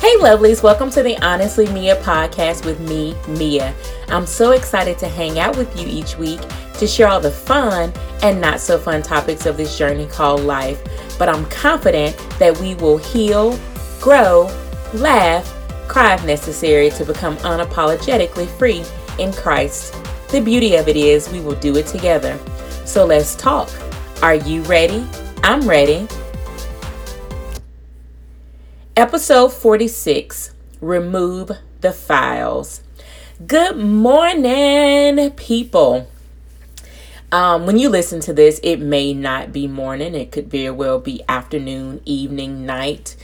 Hey, lovelies, welcome to the Honestly Mia podcast with me, Mia. I'm so excited to hang out with you each week to share all the fun and not so fun topics of this journey called life. But I'm confident that we will heal, grow, laugh, cry if necessary to become unapologetically free in Christ. The beauty of it is we will do it together. So let's talk. Are you ready? I'm ready. Episode 46 Remove the Files. Good morning, people. Um, when you listen to this, it may not be morning, it could very well be afternoon, evening, night,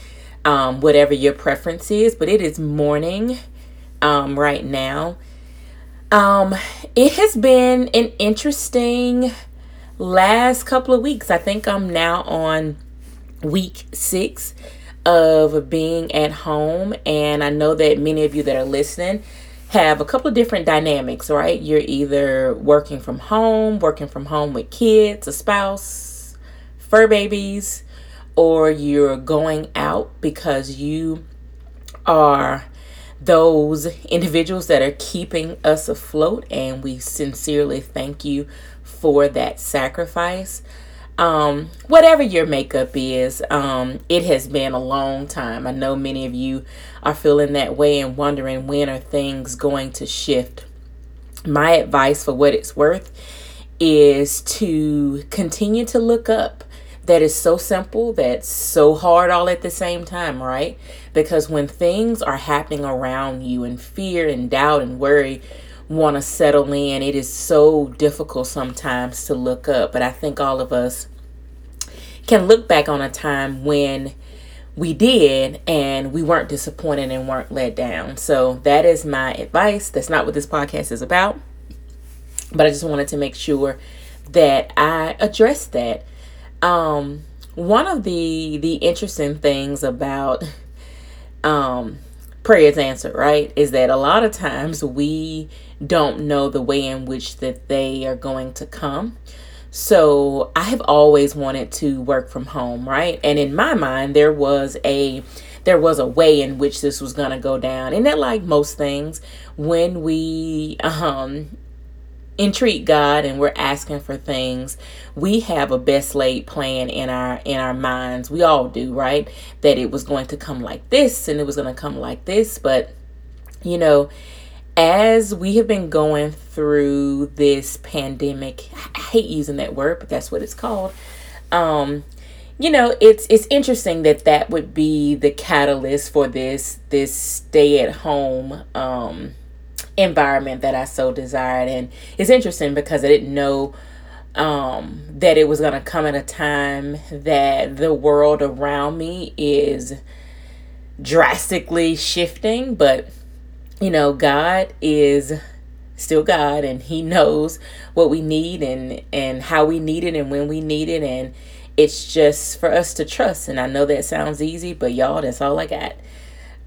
um, whatever your preference is, but it is morning um, right now. Um, it has been an interesting last couple of weeks. I think I'm now on week six of being at home. And I know that many of you that are listening have a couple of different dynamics, right? You're either working from home, working from home with kids, a spouse, fur babies, or you're going out because you are those individuals that are keeping us afloat, and we sincerely thank you for that sacrifice um, whatever your makeup is, um, it has been a long time. I know many of you are feeling that way and wondering when are things going to shift. My advice for what it's worth is to continue to look up. That is so simple, that's so hard all at the same time, right? Because when things are happening around you and fear and doubt and worry want to settle in. It is so difficult sometimes to look up, but I think all of us can look back on a time when we did and we weren't disappointed and weren't let down. So that is my advice. That's not what this podcast is about. But I just wanted to make sure that I addressed that. Um, one of the the interesting things about um, prayers answered, right, is that a lot of times we don't know the way in which that they are going to come. So I have always wanted to work from home, right? And in my mind, there was a there was a way in which this was going to go down. And that like most things, when we um entreat God and we're asking for things, we have a best laid plan in our in our minds. We all do, right? That it was going to come like this and it was going to come like this, but you know, as we have been going through this pandemic, I hate using that word, but that's what it's called. Um, you know, it's it's interesting that that would be the catalyst for this this stay at home um, environment that I so desired, and it's interesting because I didn't know um, that it was going to come at a time that the world around me is drastically shifting, but you know, God is still God and he knows what we need and and how we need it and when we need it and it's just for us to trust and I know that sounds easy but y'all that's all I got.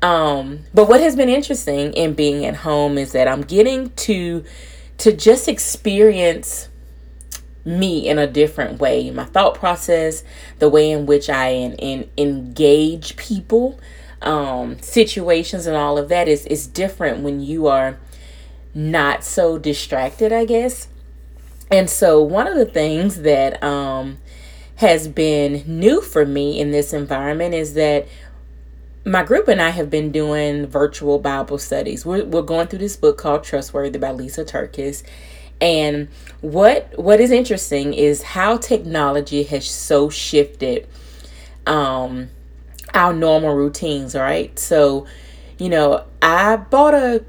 Um but what has been interesting in being at home is that I'm getting to to just experience me in a different way. My thought process, the way in which I in, in, engage people, um, situations and all of that is is different when you are not so distracted, I guess. And so one of the things that um, has been new for me in this environment is that my group and I have been doing virtual Bible studies. We're, we're going through this book called Trustworthy by Lisa TerKeurst. And what what is interesting is how technology has so shifted um, our normal routines, right? So, you know, I bought a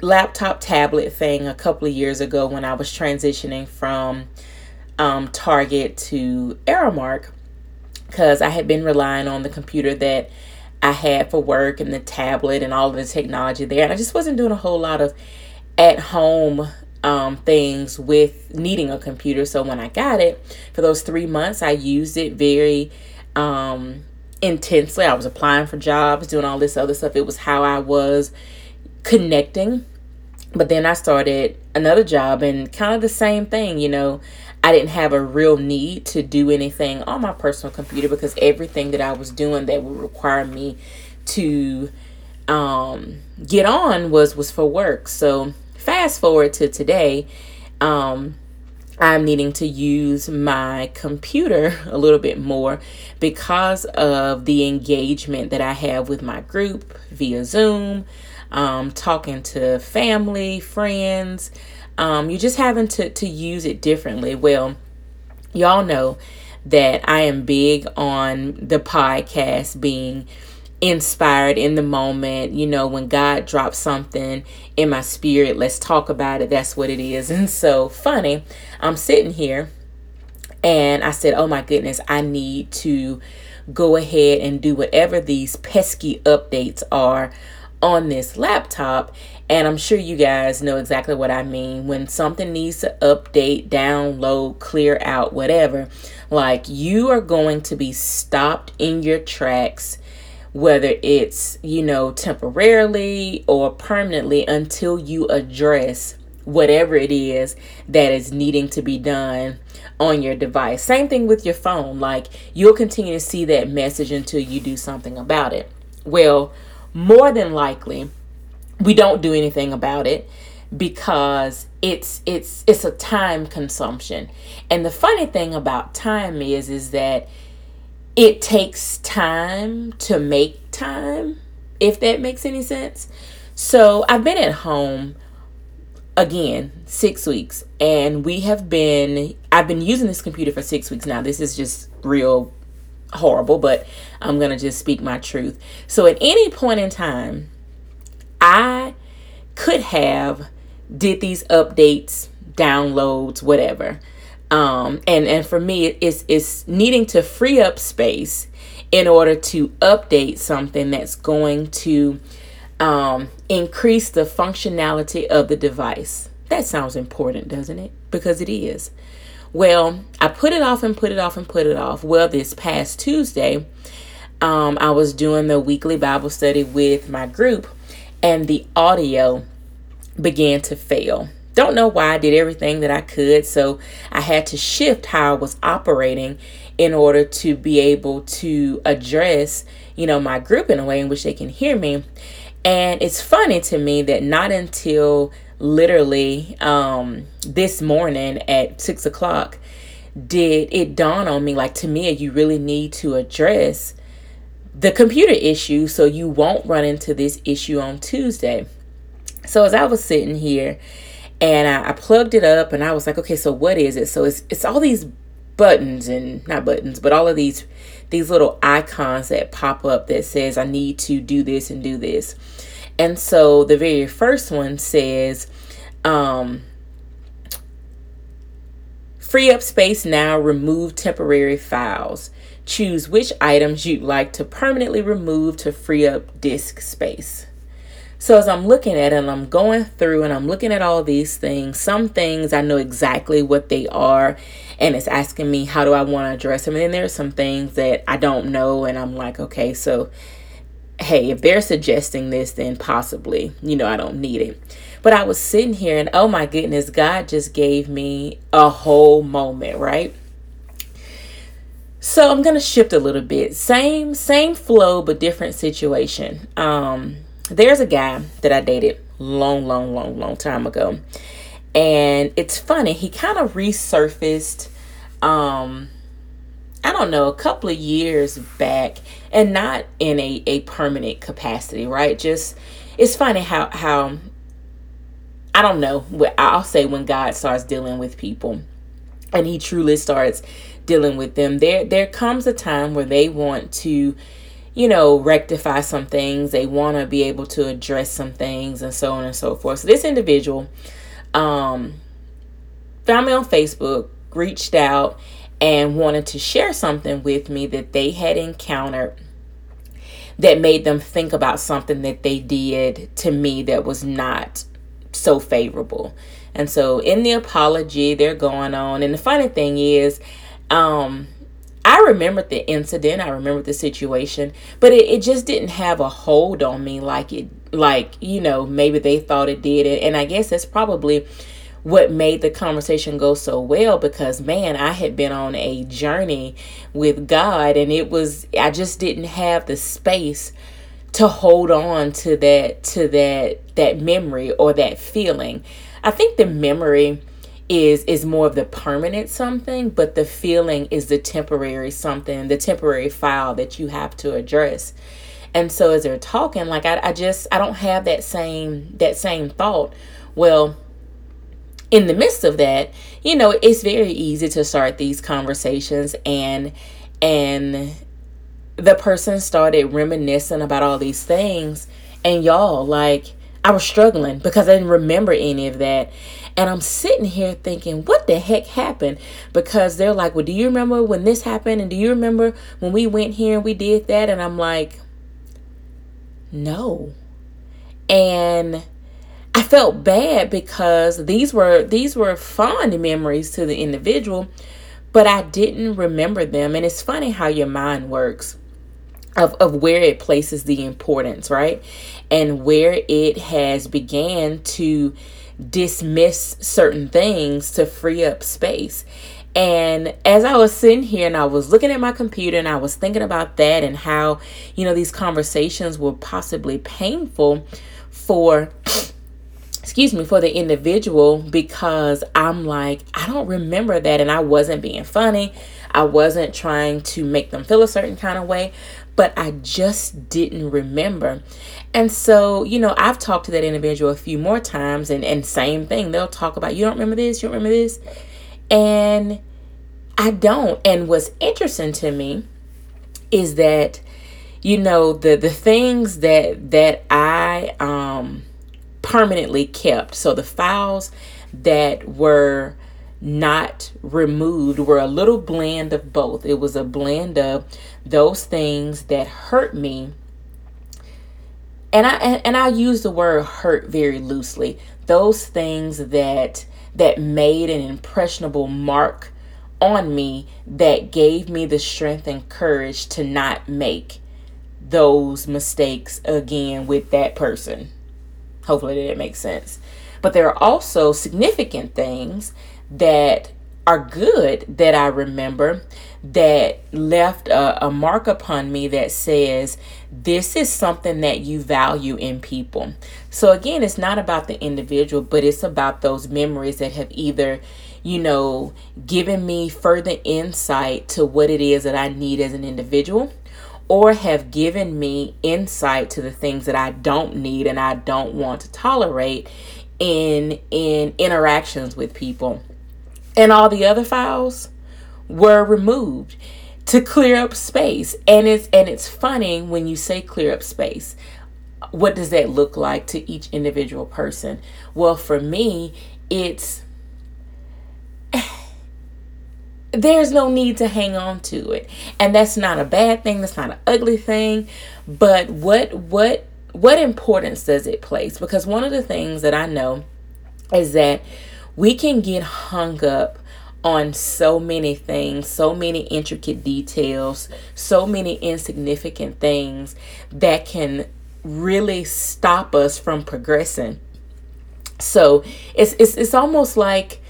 laptop tablet thing a couple of years ago when I was transitioning from um, Target to Aramark because I had been relying on the computer that I had for work and the tablet and all of the technology there. And I just wasn't doing a whole lot of at home um, things with needing a computer. So when I got it for those three months, I used it very um, intensely. I was applying for jobs, doing all this other stuff. It was how I was connecting. But then I started another job and kind of the same thing, you know. I didn't have a real need to do anything on my personal computer because everything that I was doing that would require me to um, get on was was for work. So fast forward to today, um, I'm needing to use my computer a little bit more because of the engagement that I have with my group via Zoom, um, talking to family, friends. Um, you're just having to, to use it differently. Well, y'all know that I am big on the podcast being inspired in the moment. You know, when God drops something in my spirit, let's talk about it. That's what it is. And so funny, I'm sitting here and I said, oh my goodness, I need to go ahead and do whatever these pesky updates are on this laptop. And I'm sure you guys know exactly what I mean. When something needs to update, download, clear out, whatever, like you are going to be stopped in your tracks whether it's, you know, temporarily or permanently until you address whatever it is that is needing to be done on your device. Same thing with your phone. Like you'll continue to see that message until you do something about it. Well, more than likely, we don't do anything about it because it's it's it's a time consumption. And the funny thing about time is is that it takes time to make time, if that makes any sense. So I've been at home again six weeks and we have been i've been using this computer for six weeks. Now this is just real horrible but i'm gonna just speak my truth. So at any point in time i could have did these updates downloads whatever um, and and for me it's it's needing to free up space in order to update something that's going to um, increase the functionality of the device. That sounds important doesn't it? Because it is. Well i put it off and put it off and put it off. Well this past tuesday um, i was doing the weekly bible study with my group and the audio began to fail don't know why I did everything that I could. So I had to shift how I was operating in order to be able to address, you know, my group in a way in which they can hear me. And it's funny to me that not until literally um, this morning at six o'clock did it dawn on me like, Tamia, you really need to address the computer issue so you won't run into this issue on Tuesday. So as I was sitting here and I, I, plugged it up and I was like, okay, so what is it? So it's it's all these buttons and not buttons, but all of these these little icons that pop up that says I need to do this and do this. And so the very first one says, um, free up space now, remove temporary files. Choose which items you'd like to permanently remove to free up disk space. So as I'm looking at it and I'm going through and I'm looking at all these things, some things I know exactly what they are and it's asking me how do I want to address them. And then there's some things that I don't know and I'm like, okay, so hey, if they're suggesting this, then possibly, you know, I don't need it. But I was sitting here and oh my goodness, God just gave me a whole moment, right? So I'm gonna shift a little bit. Same, same flow, but different situation. Um, there's a guy that I dated long, long, long, long time ago. And it's funny, he kind of resurfaced um I don't know, a couple of years back and not in a, a permanent capacity, right? Just it's funny how how I don't know, I'll say when God starts dealing with people and he truly starts dealing with them, there there comes a time where they want to you know, rectify some things. They want to be able to address some things and so on and so forth. So this individual um, found me on Facebook, reached out, and wanted to share something with me that they had encountered that made them think about something that they did to me that was not so favorable. And so in the apology, they're going on. And the funny thing is, um, I remember the incident, I remember the situation, but it, it just didn't have a hold on me like it, like, you know, maybe they thought it did. And I guess that's probably what made the conversation go so well because man, I had been on a journey with God and it was I just didn't have the space to hold on to that to that that memory or that feeling. I think the memory is is more of the permanent something, but the feeling is the temporary something, the temporary file that you have to address. And so as they're talking, like I, I just I don't have that same that same thought. Well, in the midst of that, you know, it's very easy to start these conversations and and the person started reminiscing about all these things and y'all like I was struggling because I didn't remember any of that. And I'm sitting here thinking, what the heck happened? Because they're like, well, do you remember when this happened? And do you remember when we went here and we did that? And I'm like, no. And I felt bad because these were these were fond memories to the individual, but I didn't remember them. And it's funny how your mind works of, of where it places the importance, right? And where it has began to dismiss certain things to free up space. And as I was sitting here and I was looking at my computer and I was thinking about that and how, you know, these conversations were possibly painful for excuse me, for the individual because I'm like, I don't remember that and I wasn't being funny. I wasn't trying to make them feel a certain kind of way, but I just didn't remember. And so, you know, I've talked to that individual a few more times and, and same thing. They'll talk about, you don't remember this, you don't remember this. And I don't. And what's interesting to me is that, you know, the the things that that I um permanently kept. So the files that were not removed were a little blend of both. It was a blend of those things that hurt me. And I and I use the word hurt very loosely. Those things that that made an impressionable mark on me that gave me the strength and courage to not make those mistakes again with that person. Hopefully that makes sense. But there are also significant things that are good that I remember that left a, a, mark upon me that says this is something that you value in people. So, again, it's not about the individual, but it's about those memories that have either, you know, given me further insight to what it is that I need as an individual or have given me insight to the things that I don't need and I don't want to tolerate in in interactions with people and all the other files were removed to clear up space. And it's and it's funny when you say clear up space what does that look like to each individual person? Well for me it's there's no need to hang on to it. And that's not a bad thing that's not an ugly thing but what what what importance does it place? Because one of the things that i know is that we can get hung up on so many things, so many intricate details, so many insignificant things that can really stop us from progressing. So it's it's it's almost like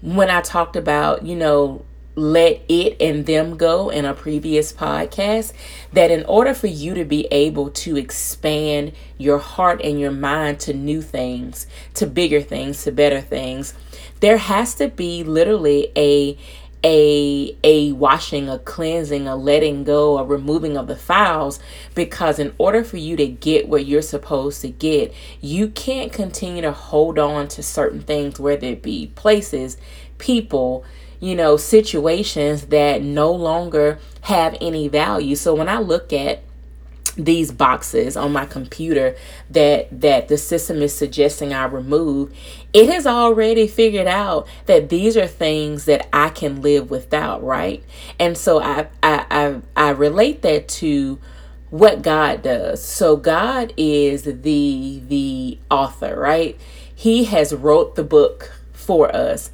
when I talked about, you know, let it and them go in a previous podcast that in order for you to be able to expand your heart and your mind to new things, to bigger things, to better things, there has to be literally a a a washing, a cleansing, a letting go, a removing of the files because in order for you to get what you're supposed to get, you can't continue to hold on to certain things whether it be places, people, you know, situations that no longer have any value. So when I look at these boxes on my computer that that the system is suggesting I remove, it has already figured out that these are things that I can live without, right? And so I I I, I relate that to what God does. So God is the the author, right? He has wrote the book for us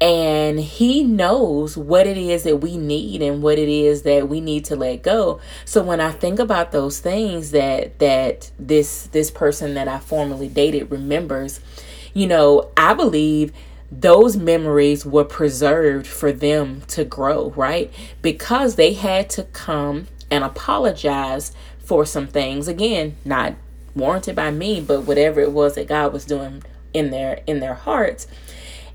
and he knows what it is that we need and what it is that we need to let go so when i think about those things that that this this person that i formerly dated remembers you know i believe those memories were preserved for them to grow right because they had to come and apologize for some things. Again, not warranted by me, but whatever it was that God was doing in their in their hearts.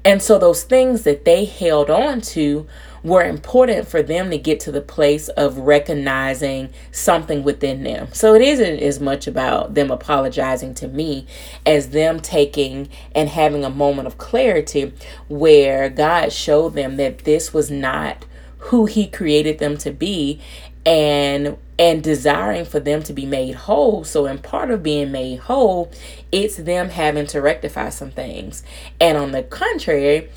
And so those things that they held on to were important for them to get to the place of recognizing something within them. So it isn't as much about them apologizing to me as them taking and having a moment of clarity where God showed them that this was not who he created them to be and and desiring for them to be made whole. So, in part of being made whole, it's them having to rectify some things. And on the contrary,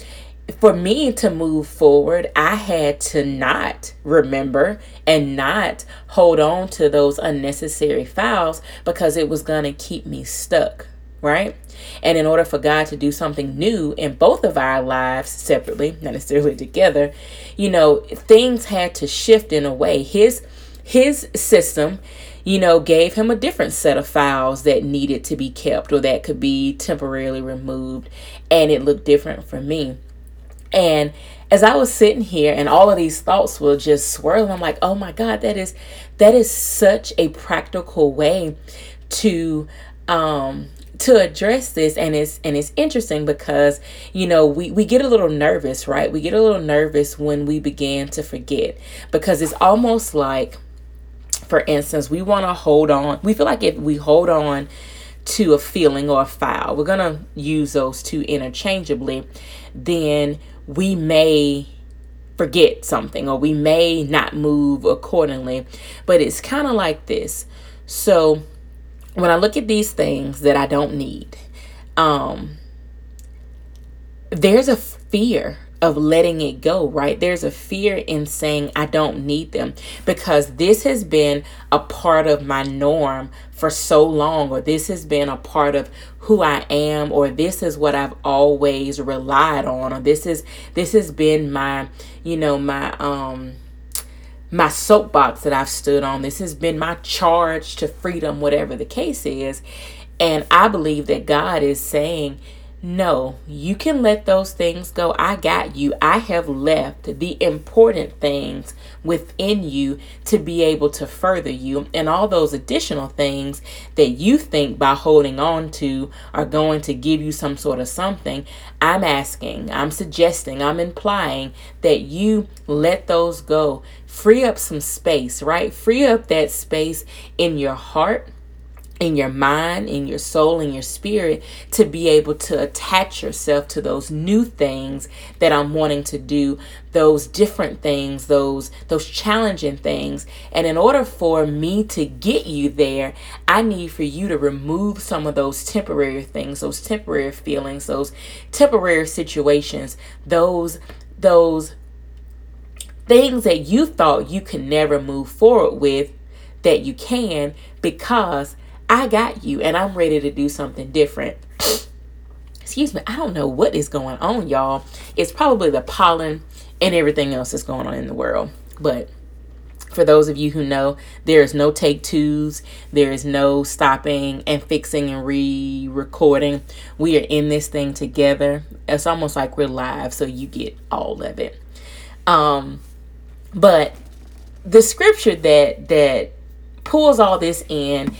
for me to move forward, I had to not remember and not hold on to those unnecessary files because it was going to keep me stuck, right? And in order for God to do something new in both of our lives separately, not necessarily together, you know, things had to shift in a way. His his system, you know, gave him a different set of files that needed to be kept or that could be temporarily removed. And it looked different for me. And as I was sitting here and all of these thoughts were just swirling, I'm like, oh my God, that is that is such a practical way to um to address this and it's and it's interesting because you know we we get a little nervous right we get a little nervous when we begin to forget because it's almost like for instance, we want to hold on. We feel like if we hold on to a feeling or a file, we're to use those two interchangeably, then we may forget something or we may not move accordingly. But it's kind of like this. So when I look at these things that I don't need, um, there's a fear of letting it go, right? There's a fear in saying I don't need them because this has been a part of my norm for so long, or this has been a part of who I am, or this is what I've always relied on, or this is this has been my, you know, my um my soapbox that I've stood on. This has been my charge to freedom, whatever the case is. And I believe that God is saying, no, you can let those things go. I got you. I have left the important things within you to be able to further you. And all those additional things that you think by holding on to are going to give you some sort of something, I'm asking, I'm suggesting, I'm implying that you let those go. Free up some space, right? Free up that space in your heart in your mind, in your soul, in your spirit to be able to attach yourself to those new things that I'm wanting to do, those different things, those those challenging things. And in order for me to get you there, I need for you to remove some of those temporary things, those temporary feelings, those temporary situations, those those things that you thought you could never move forward with that you can because I got you and I'm ready to do something different. Excuse me, I don't know what is going on, y'all. It's probably the pollen and everything else that's going on in the world. But for those of you who know, there is no take twos, there is no stopping and fixing and re recording. We are in this thing together. It's almost like we're live, so you get all of it. Um, but the scripture that that pulls all this in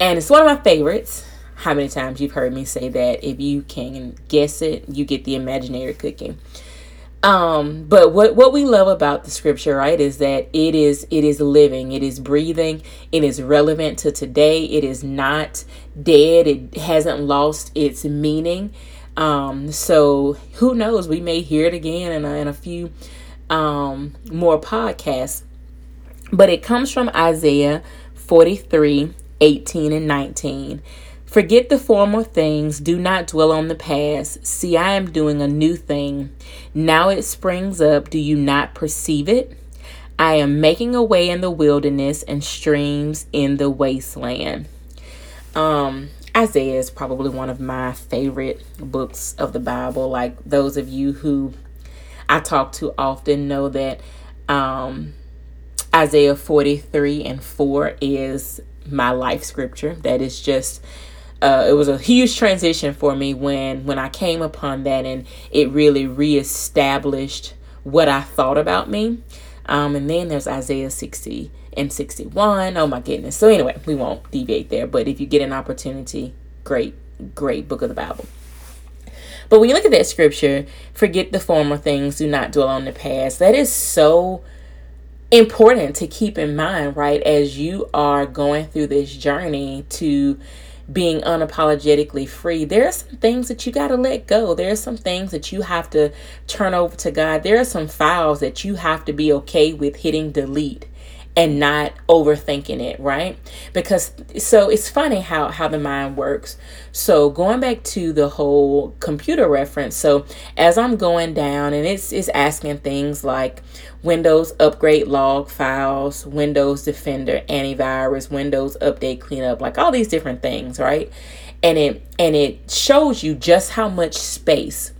and it's one of my favorites. How many times you've heard me say that if you can guess it, you get the imaginary cooking. Um, but what what we love about the scripture, right, is that it is it is living, it is breathing, it is relevant to today. It is not dead. It hasn't lost its meaning. Um, so who knows? We may hear it again in a, in a few um, more podcasts. But it comes from Isaiah 43 18 and 19. Forget the former things, do not dwell on the past. See, I am doing a new thing. Now it springs up, do you not perceive it? I am making a way in the wilderness and streams in the wasteland. Um, Isaiah is probably one of my favorite books of the Bible. Like those of you who I talk to often know that um, Isaiah 43 and 4 is my life scripture. That is just uh, it was a huge transition for me when when I came upon that and it really reestablished what I thought about me. Um, and then there's Isaiah 60 and 61. Oh my goodness. So, anyway, we won't deviate there. But if you get an opportunity, great, great book of the Bible. But when you look at that scripture, forget the former things, do not dwell on the past. That is so important to keep in mind, right? As you are going through this journey to being unapologetically free, there are some things that you got to let go. There are some things that you have to turn over to God. There are some files that you have to be okay with hitting delete and not overthinking it right? Because so it's funny how how the mind works. So going back to the whole computer reference so as i'm going down and it's it's asking things like windows upgrade log files windows defender antivirus windows update cleanup like all these different things right? And it and it shows you just how much space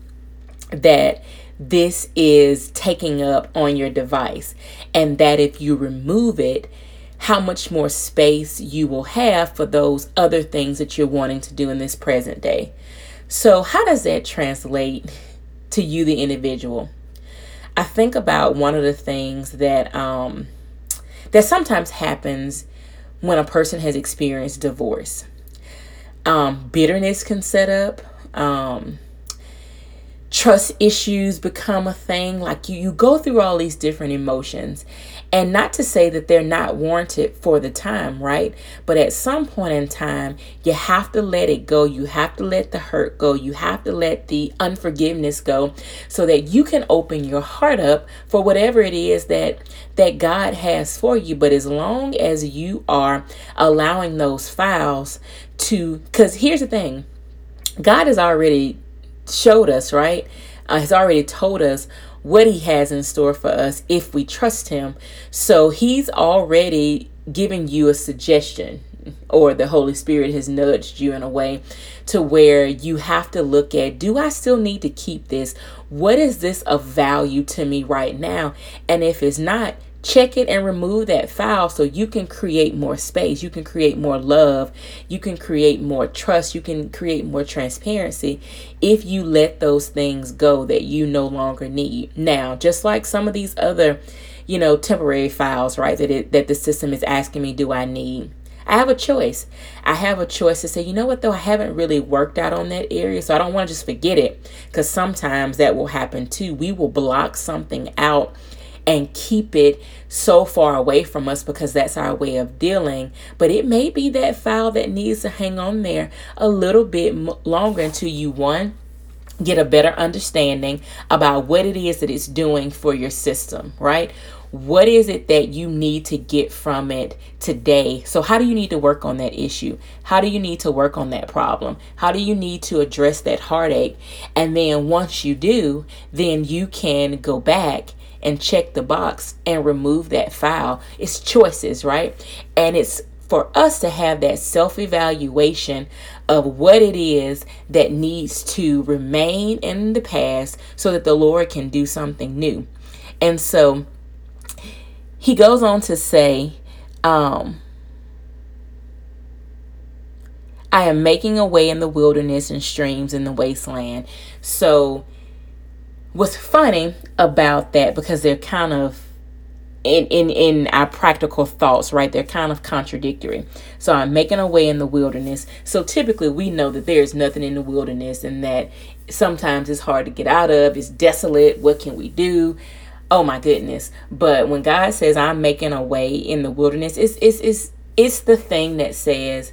that this is taking up on your device, and that if you remove it, how much more space you will have for those other things that you're wanting to do in this present day. So, how does that translate to you, the individual? I think about one of the things that um, that sometimes happens when a person has experienced divorce. Um, bitterness can set up. Um, trust issues become a thing like you you go through all these different emotions. And not to say that they're not warranted for the time right? But at some point in time you have to let it go. You have to let the hurt go. You have to let the unforgiveness go so that you can open your heart up for whatever it is that that God has for you. But as long as you are allowing those files to cuz here's the thing. God has already showed us, right? Uh, has already told us what he has in store for us if we trust him. So he's already given you a suggestion or the Holy Spirit has nudged you in a way to where you have to look at do I still need to keep this? What is this of value to me right now? And if it's not, check it and remove that file so you can create more space. You can create more love. You can create more trust. You can create more transparency if you let those things go that you no longer need. Now just like some of these other you know temporary files right that it that the system is asking me do i need? I have a choice. I have a choice to say, you know what, though, I haven't really worked out on that area, so I don't want to just forget it because sometimes that will happen too. We will block something out and keep it so far away from us because that's our way of dealing. But it may be that file that needs to hang on there a little bit longer until you, one, get a better understanding about what it is that it's doing for your system, right? What is it that you need to get from it today? So, how do you need to work on that issue? How do you need to work on that problem? How do you need to address that heartache? And then, once you do, then you can go back and check the box and remove that file. It's choices, right? And it's for us to have that self evaluation of what it is that needs to remain in the past so that the Lord can do something new. And so he goes on to say, um, I am making a way in the wilderness and streams in the wasteland. So what's funny about that because they're kind of in, in in our practical thoughts right they're kind of contradictory. So i'm making a way in the wilderness. So typically we know that there's nothing in the wilderness and that sometimes it's hard to get out of it's desolate what can we do? Oh my goodness. But when god says i'm making a way in the wilderness it's it's it's, it's the thing that says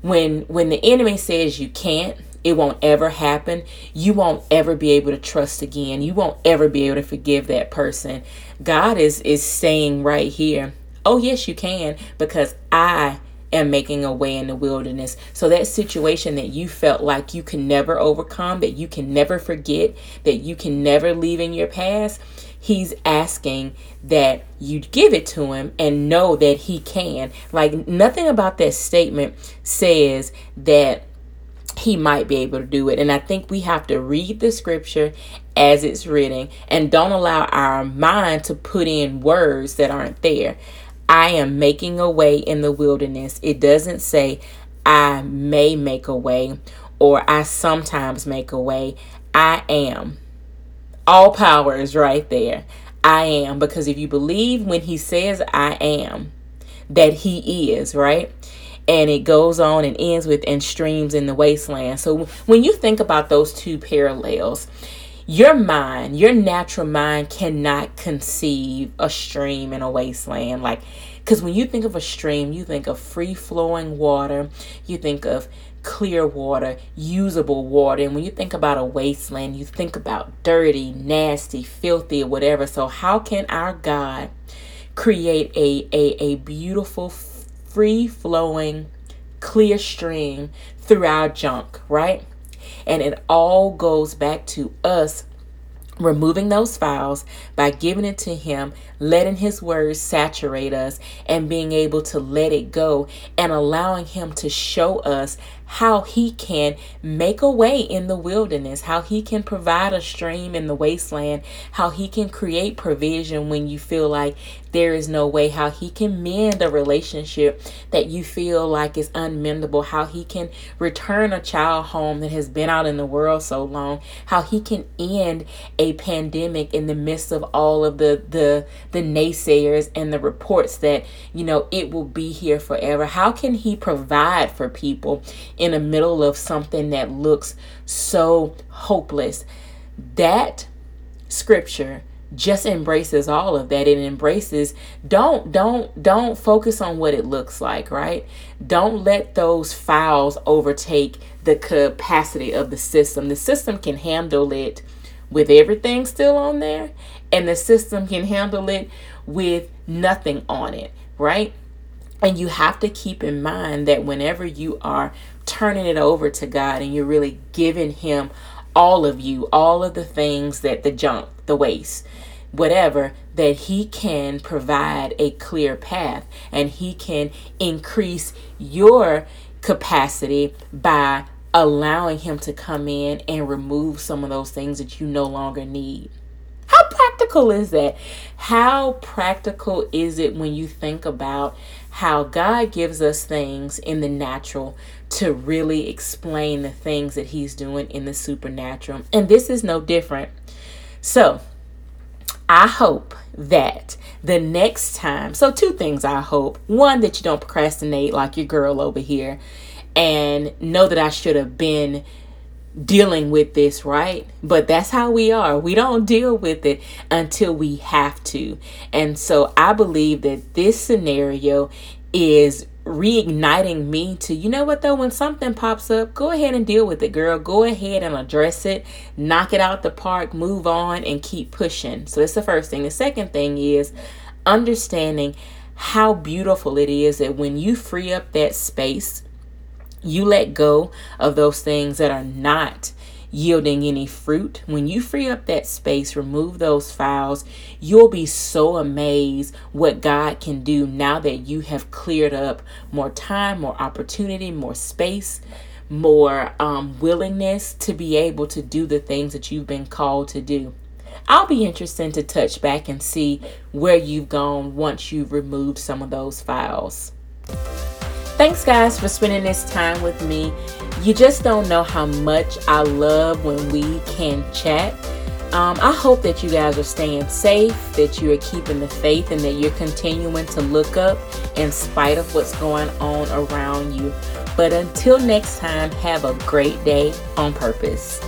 when when the enemy says you can't it won't ever happen. You won't ever be able to trust again. You won't ever be able to forgive that person. God is is saying right here, "Oh yes, you can because I am making a way in the wilderness." So that situation that you felt like you can never overcome, that you can never forget, that you can never leave in your past, he's asking that you give it to him and know that he can. Like nothing about that statement says that he might be able to do it. And I think we have to read the scripture as it's written and don't allow our mind to put in words that aren't there. I am making a way in the wilderness. It doesn't say I may make a way or I sometimes make a way. I am. All power is right there. I am. Because if you believe when he says I am, that he is, right? And it goes on and ends with and streams in the wasteland. So when you think about those two parallels, your mind, your natural mind cannot conceive a stream in a wasteland. Like, because when you think of a stream, you think of free flowing water, you think of clear water, usable water. And when you think about a wasteland, you think about dirty, nasty, filthy, whatever. So, how can our God create a, a, a beautiful, free flowing, clear stream through our junk, right? And it all goes back to us removing those files by giving it to him, letting his words saturate us, and being able to let it go and allowing him to show us how he can make a way in the wilderness, how he can provide a stream in the wasteland, how he can create provision when you feel like there is no way, how he can mend a relationship that you feel like is unmendable, how he can return a child home that has been out in the world so long, how he can end a pandemic in the midst of all of the the the naysayers and the reports that, you know, it will be here forever. How can he provide for people in the middle of something that looks so hopeless. That scripture just embraces all of that. It embraces don't don't don't focus on what it looks like right? Don't let those files overtake the capacity of the system. The system can handle it with everything still on there and the system can handle it with nothing on it right? And you have to keep in mind that whenever you are turning it over to God and you're really giving Him all of you, all of the things that the junk, the waste, whatever, that He can provide a clear path and He can increase your capacity by allowing Him to come in and remove some of those things that you no longer need. How practical is that? How practical is it when you think about how God gives us things in the natural to really explain the things that He's doing in the supernatural? And this is no different. So, I hope that the next time, so two things I hope. One, that you don't procrastinate like your girl over here and know that I should have been dealing with this, right? But that's how we are. We don't deal with it until we have to. And so I believe that this scenario is reigniting me to you know what though? When something pops up go ahead and deal with it girl. Go ahead and address it. Knock it out the park. Move on and keep pushing. So that's the first thing. The second thing is understanding how beautiful it is that when you free up that space you let go of those things that are not yielding any fruit. When you free up that space, remove those files, you'll be so amazed what God can do now that you have cleared up more time, more opportunity, more space, more um, willingness to be able to do the things that you've been called to do. I'll be interested to touch back and see where you've gone once you've removed some of those files. Thanks, guys, for spending this time with me. You just don't know how much I love when we can chat. Um, I hope that you guys are staying safe, that you are keeping the faith, and that you're continuing to look up in spite of what's going on around you. But until next time, have a great day on purpose.